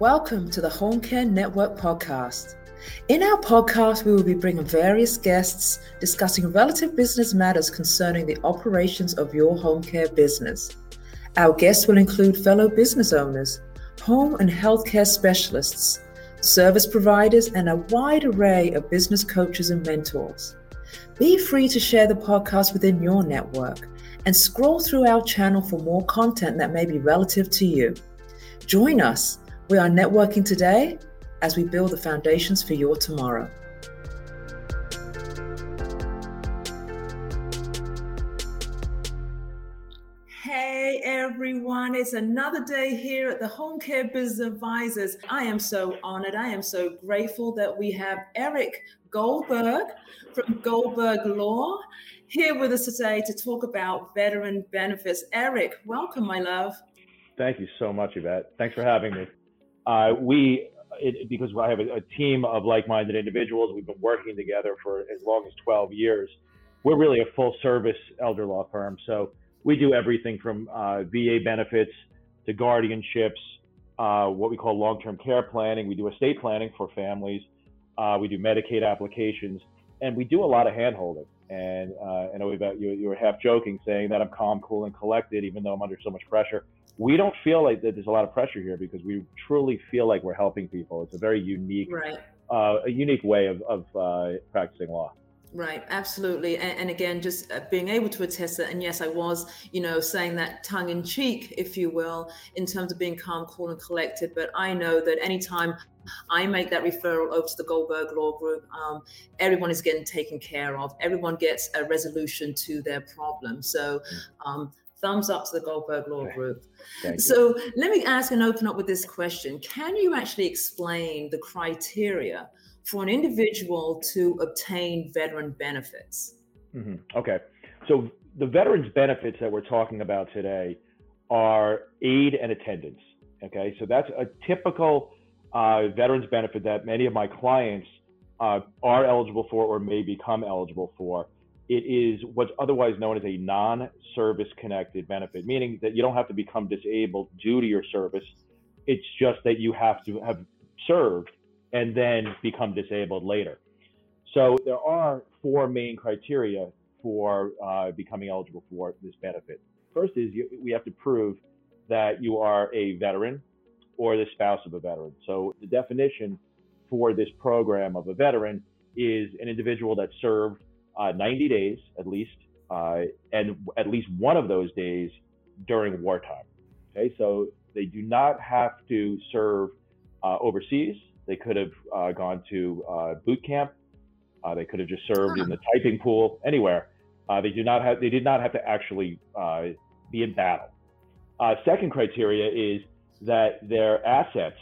Welcome to the Home Care Network podcast. In our podcast, we will be bringing various guests discussing relative business matters concerning the operations of your home care business. Our guests will include fellow business owners, home and healthcare specialists, service providers, and a wide array of business coaches and mentors. Be free to share the podcast within your network and scroll through our channel for more content that may be relative to you. Join us. We are networking today as we build the foundations for your tomorrow. Hey everyone, it's another day here at the Home Care Business Advisors. I am so honored, I am so grateful that we have Eric Goldberg from Goldberg Law here with us today to talk about veteran benefits. Eric, welcome, my love. Thank you so much, Yvette. Thanks for having me. Uh, we, it, because I have a, a team of like-minded individuals, we've been working together for as long as 12 years. We're really a full-service elder law firm, so we do everything from uh, VA benefits to guardianships, uh, what we call long-term care planning. We do estate planning for families. Uh, we do Medicaid applications, and we do a lot of handholding. And uh, I know about you, you were half joking saying that I'm calm, cool, and collected, even though I'm under so much pressure. We don't feel like that there's a lot of pressure here because we truly feel like we're helping people. It's a very unique, right. uh, a unique way of, of uh, practicing law. Right, absolutely. And, and, again, just uh, being able to attest that. And yes, I was, you know, saying that tongue in cheek, if you will, in terms of being calm, cool, and collected. But I know that anytime I make that referral over to the Goldberg Law Group, um, everyone is getting taken care of. Everyone gets a resolution to their problem. So, um, thumbs up to the Goldberg Law Group. so, let me ask and open up with this question Can you actually explain the criteria? for an individual to obtain veteran benefits? Mm-hmm. Okay. So the veterans benefits that we're talking about today are aid and attendance. Okay. So that's a typical uh, veterans benefit that many of my clients uh, are eligible for or may become eligible for. It is what's otherwise known as a non service connected benefit, meaning that you don't have to become disabled due to your service. It's just that you have to have served and then become disabled later. So there are four main criteria for uh, becoming eligible for this benefit. First is you, we have to prove that you are a veteran or the spouse of a veteran. So the definition for this program of a veteran is an individual that served uh, 90 days at least, uh, and at least one of those days during wartime. Okay, so they do not have to serve uh, overseas they could have uh, gone to uh, boot camp. Uh, they could have just served in the typing pool anywhere. Uh, they do not have. They did not have to actually uh, be in battle. Uh, second criteria is that their assets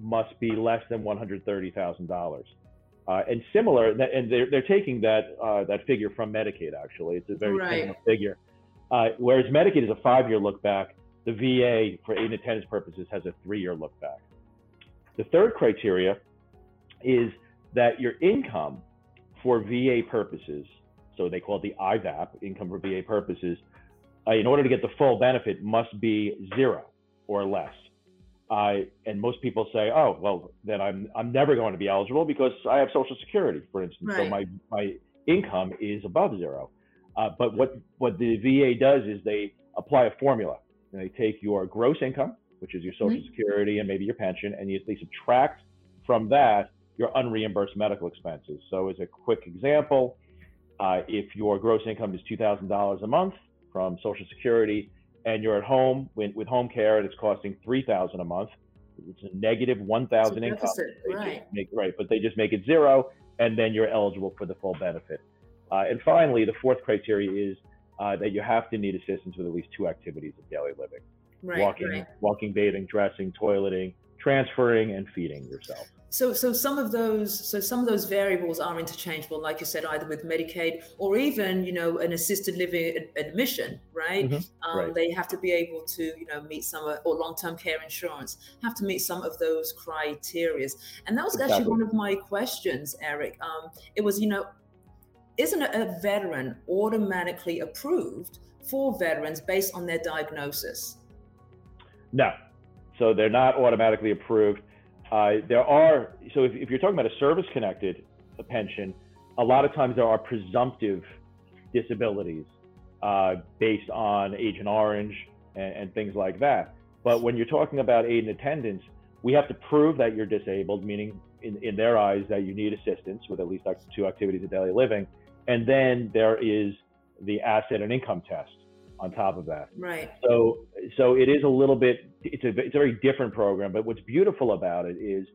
must be less than one hundred thirty thousand dollars. Uh, and similar, and they're, they're taking that uh, that figure from Medicaid. Actually, it's a very right. similar figure. Uh, whereas Medicaid is a five-year look back, the VA, for aid and attendance purposes, has a three-year look back. The third criteria is that your income for VA purposes, so they call it the IVAP, income for VA purposes, uh, in order to get the full benefit must be zero or less. Uh, and most people say, oh, well, then I'm, I'm never going to be eligible because I have Social Security, for instance. Right. So my, my income is above zero. Uh, but what, what the VA does is they apply a formula. And they take your gross income, which is your Social mm-hmm. Security and maybe your pension, and you, they subtract from that your unreimbursed medical expenses. So, as a quick example, uh, if your gross income is $2,000 a month from Social Security and you're at home with, with home care and it's costing 3000 a month, it's a negative 1000 income. Right. Make, right, but they just make it zero and then you're eligible for the full benefit. Uh, and finally, the fourth criteria is uh, that you have to need assistance with at least two activities of daily living right, walking, right. walking, bathing, dressing, toileting, transferring, and feeding yourself. So, so some of those, so some of those variables are interchangeable, like you said, either with Medicaid or even, you know, an assisted living ad- admission, right? Mm-hmm. Um, right? They have to be able to, you know, meet some of, or long-term care insurance have to meet some of those criteria And that was exactly. actually one of my questions, Eric. Um, it was, you know, isn't a veteran automatically approved for veterans based on their diagnosis? No. So they're not automatically approved. Uh, there are so if, if you're talking about a service-connected pension, a lot of times there are presumptive disabilities uh, based on Agent Orange and, and things like that. But when you're talking about aid and attendance, we have to prove that you're disabled, meaning in, in their eyes that you need assistance with at least two activities of daily living. And then there is the asset and income test on top of that. Right. So so it is a little bit it's a it's a very different program, but what's beautiful about it is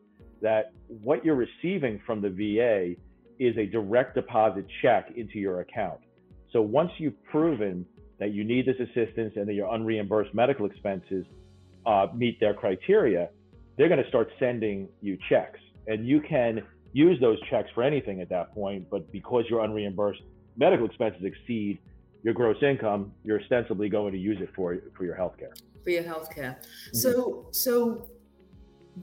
that what you're receiving from the VA is a direct deposit check into your account. So once you've proven that you need this assistance and that your unreimbursed medical expenses uh, meet their criteria, they're going to start sending you checks. And you can use those checks for anything at that point, but because your unreimbursed medical expenses exceed your gross income, you're ostensibly going to use it for for your healthcare. For your healthcare. Mm-hmm. So so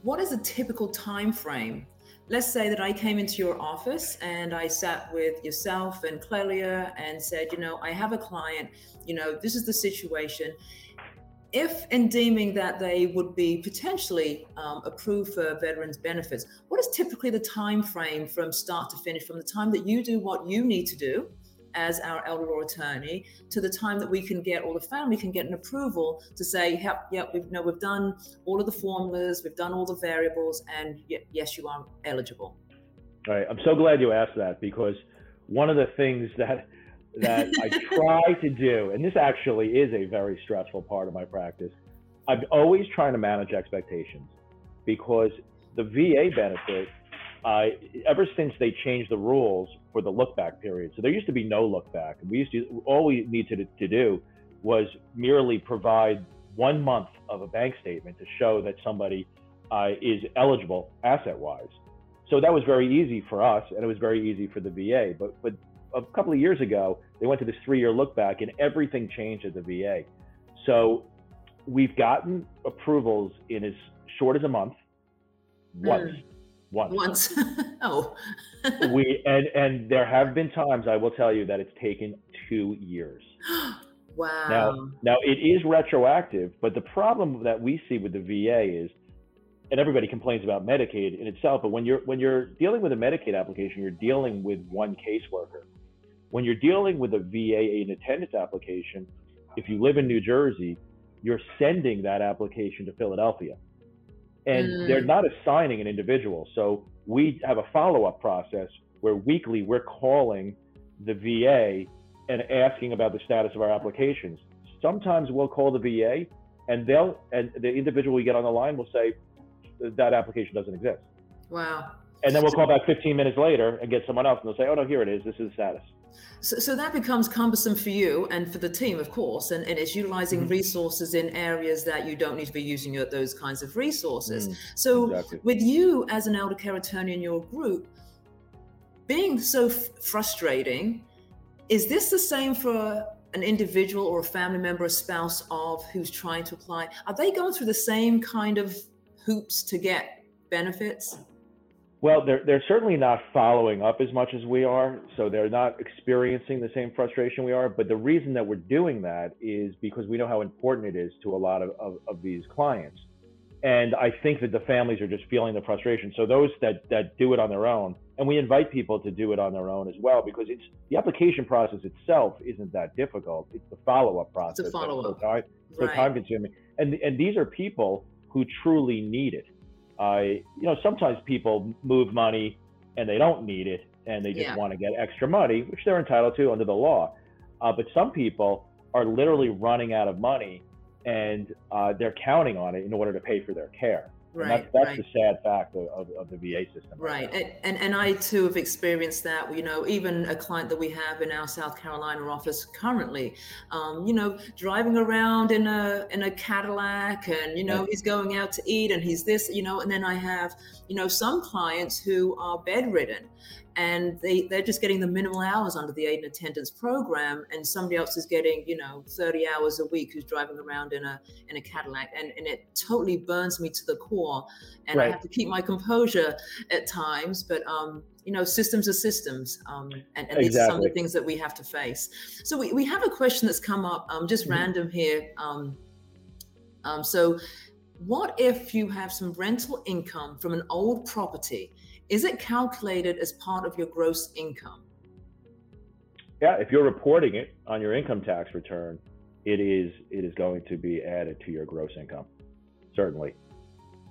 what is a typical time frame? Let's say that I came into your office and I sat with yourself and Clelia and said, you know, I have a client, you know, this is the situation if in deeming that they would be potentially um, approved for veterans benefits, what is typically the time frame from start to finish, from the time that you do what you need to do as our elder law attorney to the time that we can get or the family can get an approval to say, yep, yep, we've know we've done all of the formulas, we've done all the variables, and yes, you are eligible. All right, I'm so glad you asked that because one of the things that that I try to do, and this actually is a very stressful part of my practice. I'm always trying to manage expectations because the VA benefit, uh, ever since they changed the rules for the look back period, so there used to be no look back. We used to all we needed to, do was merely provide one month of a bank statement to show that somebody uh, is eligible asset wise. So that was very easy for us, and it was very easy for the VA. But but a couple of years ago, they went to this three year look back and everything changed at the VA. So we've gotten approvals in as short as a month once. Mm. Once. Once. oh. we and and there have been times I will tell you that it's taken two years. wow. Now now it is retroactive, but the problem that we see with the VA is and everybody complains about Medicaid in itself, but when you're when you're dealing with a Medicaid application, you're dealing with one caseworker. When you're dealing with a VA and attendance application, if you live in New Jersey, you're sending that application to Philadelphia. And mm. they're not assigning an individual. So we have a follow up process where weekly we're calling the VA and asking about the status of our applications. Sometimes we'll call the VA and they'll and the individual we get on the line will say that application doesn't exist. Wow. And then we'll call back 15 minutes later and get someone else and they'll say, oh no, here it is. This is the status. So, so that becomes cumbersome for you and for the team, of course, and, and it's utilizing mm-hmm. resources in areas that you don't need to be using your, those kinds of resources. Mm, so, exactly. with you as an elder care attorney in your group, being so f- frustrating, is this the same for an individual or a family member, a spouse of who's trying to apply? Are they going through the same kind of hoops to get benefits? Well, they're they're certainly not following up as much as we are, so they're not experiencing the same frustration we are. But the reason that we're doing that is because we know how important it is to a lot of, of, of these clients. And I think that the families are just feeling the frustration. So those that that do it on their own, and we invite people to do it on their own as well, because it's the application process itself isn't that difficult. It's the follow up process. It's a follow up. So time, so right. time consuming. And and these are people who truly need it. I, you know, sometimes people move money and they don't need it and they just yeah. want to get extra money, which they're entitled to under the law. Uh, but some people are literally running out of money and uh, they're counting on it in order to pay for their care. Right, that's, that's right. the sad fact of, of, of the VA system. Right. right. And, and, and I too have experienced that. You know, even a client that we have in our South Carolina office currently, um, you know, driving around in a in a Cadillac and, you know, right. he's going out to eat and he's this, you know, and then I have, you know, some clients who are bedridden and they, they're just getting the minimal hours under the aid and attendance program and somebody else is getting you know 30 hours a week who's driving around in a in a cadillac and, and it totally burns me to the core and right. i have to keep my composure at times but um you know systems are systems um and, and exactly. these are some of the things that we have to face so we, we have a question that's come up um just mm-hmm. random here um um so what if you have some rental income from an old property? Is it calculated as part of your gross income? Yeah, if you're reporting it on your income tax return, it is it is going to be added to your gross income. Certainly.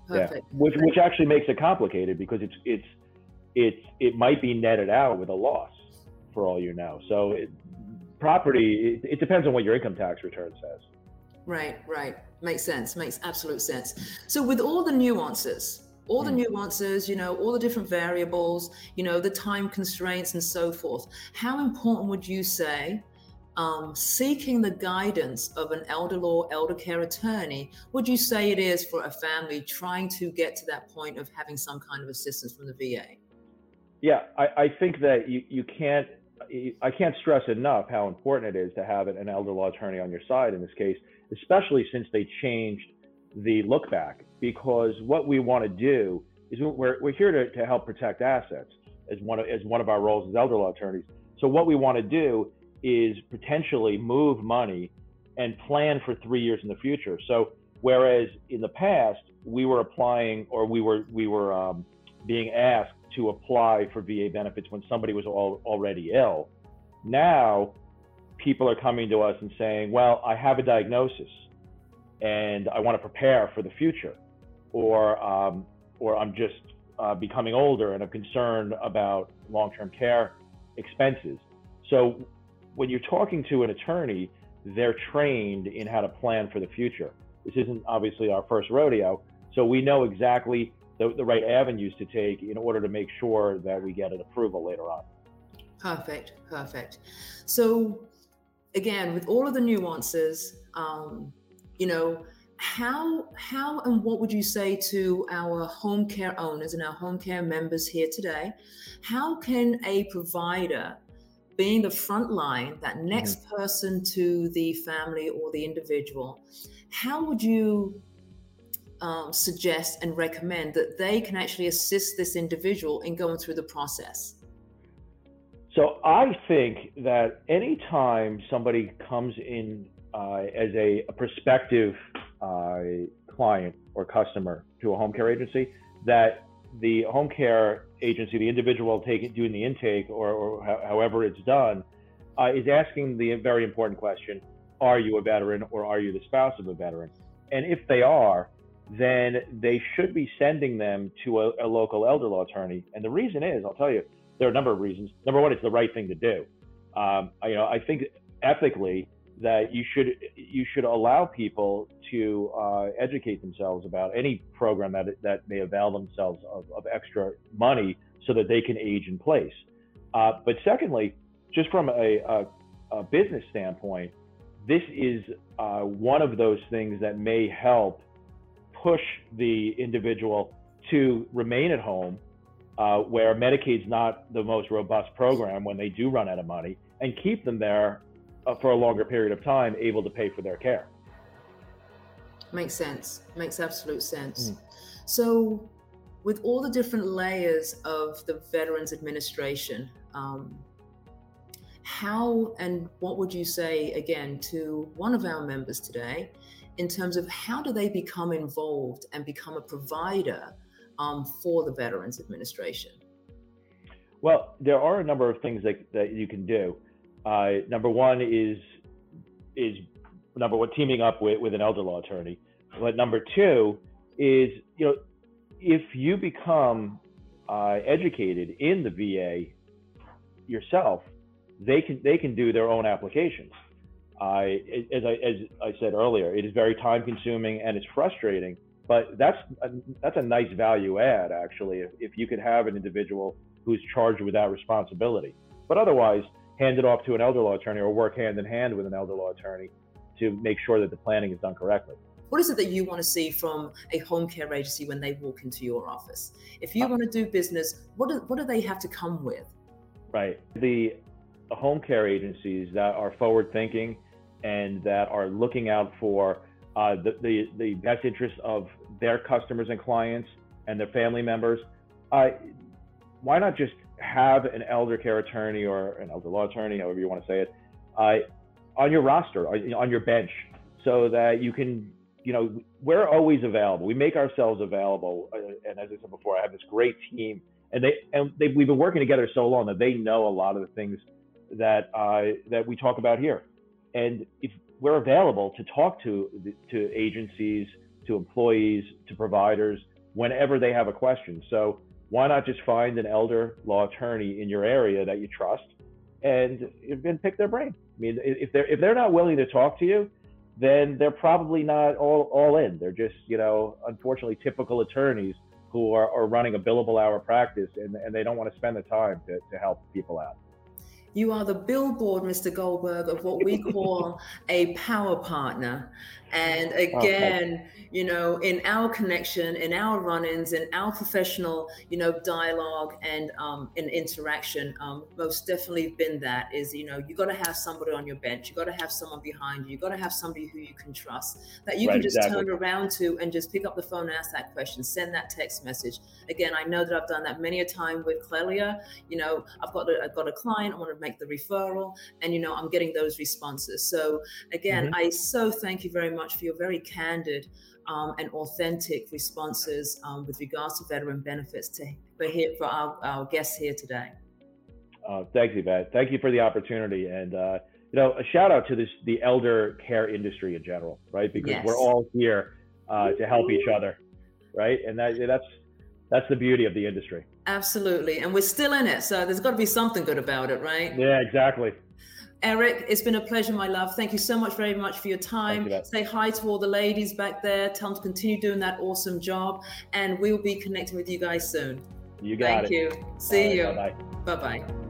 Perfect. Yeah. Which which actually makes it complicated because it's it's it's it might be netted out with a loss for all you know. So it, property it, it depends on what your income tax return says. Right, right. Makes sense. Makes absolute sense. So with all the nuances, all the hmm. nuances, you know, all the different variables, you know, the time constraints and so forth, how important would you say um, seeking the guidance of an elder law, elder care attorney, would you say it is for a family trying to get to that point of having some kind of assistance from the VA? Yeah, I, I think that you, you can't, I can't stress enough how important it is to have an elder law attorney on your side in this case, especially since they changed the look back. Because what we want to do is we're, we're here to, to help protect assets as one of, as one of our roles as elder law attorneys. So what we want to do is potentially move money and plan for three years in the future. So whereas in the past we were applying or we were we were um, being asked to apply for VA benefits when somebody was all, already ill, now people are coming to us and saying, "Well, I have a diagnosis, and I want to prepare for the future," or um, or I'm just uh, becoming older and I'm concerned about long-term care expenses. So when you're talking to an attorney, they're trained in how to plan for the future. This isn't obviously our first rodeo, so we know exactly the, the right avenues to take in order to make sure that we get an approval later on. Perfect, perfect. So, again, with all of the nuances, um, you know, how how and what would you say to our home care owners and our home care members here today? How can a provider being the front line, that mm-hmm. next mm-hmm. person to the family or the individual, how would you um, suggest and recommend that they can actually assist this individual in going through the process? So I think that anytime somebody comes in uh, as a, a prospective uh, client or customer to a home care agency, that the home care agency, the individual taking doing the intake or, or however it's done, uh, is asking the very important question: Are you a veteran or are you the spouse of a veteran? And if they are, then they should be sending them to a, a local elder law attorney. And the reason is, I'll tell you, there are a number of reasons. Number one, it's the right thing to do. Um, you know, I think ethically, that you should you should allow people to uh, educate themselves about any program that that may avail themselves of, of extra money so that they can age in place. Uh, but secondly, just from a, a, a business standpoint, this is uh, one of those things that may help push the individual to remain at home, uh, where Medicaid's not the most robust program when they do run out of money, and keep them there uh, for a longer period of time able to pay for their care. Makes sense. Makes absolute sense. Mm. So, with all the different layers of the Veterans Administration, um, how and what would you say again to one of our members today in terms of how do they become involved and become a provider um, for the Veterans Administration? Well, there are a number of things that, that you can do. Uh, number one is is number one teaming up with, with an elder law attorney. But number two is you know if you become uh, educated in the VA yourself, they can they can do their own applications. As I as I said earlier, it is very time consuming and it's frustrating. But that's a, that's a nice value add actually if, if you could have an individual who's charged with that responsibility. But otherwise, hand it off to an elder law attorney or work hand in hand with an elder law attorney to make sure that the planning is done correctly. What is it that you want to see from a home care agency when they walk into your office? If you uh, want to do business, what do, what do they have to come with? Right. The home care agencies that are forward thinking and that are looking out for uh, the, the, the, best interests of their customers and clients and their family members, uh, why not just have an elder care attorney or an elder law attorney, however you want to say it, uh, on your roster, on your bench, so that you can you know, we're always available. We make ourselves available. Uh, and as I said before, I have this great team, and they and they, we've been working together so long that they know a lot of the things that uh, that we talk about here. And if we're available to talk to to agencies, to employees, to providers whenever they have a question. So why not just find an elder law attorney in your area that you trust and and pick their brain? I mean, if they're if they're not willing to talk to you, then they're probably not all, all in. They're just, you know, unfortunately typical attorneys who are, are running a billable hour practice and, and they don't want to spend the time to, to help people out. You are the billboard, Mr. Goldberg, of what we call a power partner. And again, you know, in our connection, in our run-ins, in our professional, you know, dialogue and um, and interaction, um, most definitely been that is, you know, you got to have somebody on your bench. You got to have someone behind you. You got to have somebody who you can trust that you right, can just exactly. turn around to and just pick up the phone and ask that question, send that text message. Again, I know that I've done that many a time with Clelia. You know, I've got a, I've got a client. I want to make the referral, and you know, I'm getting those responses. So again, mm-hmm. I so thank you very much much for your very candid um, and authentic responses um, with regards to veteran benefits to, for, here, for our, our guests here today. Uh, thanks, Yvette. Thank you for the opportunity. And, uh, you know, a shout out to this, the elder care industry in general, right? Because yes. we're all here uh, to help each other, right? And that, that's, that's the beauty of the industry. Absolutely. And we're still in it. So there's got to be something good about it, right? Yeah, exactly. Eric, it's been a pleasure, my love. Thank you so much, very much for your time. You, Say hi to all the ladies back there. Tell them to continue doing that awesome job, and we'll be connecting with you guys soon. You got Thank it. you. See you. Bye bye.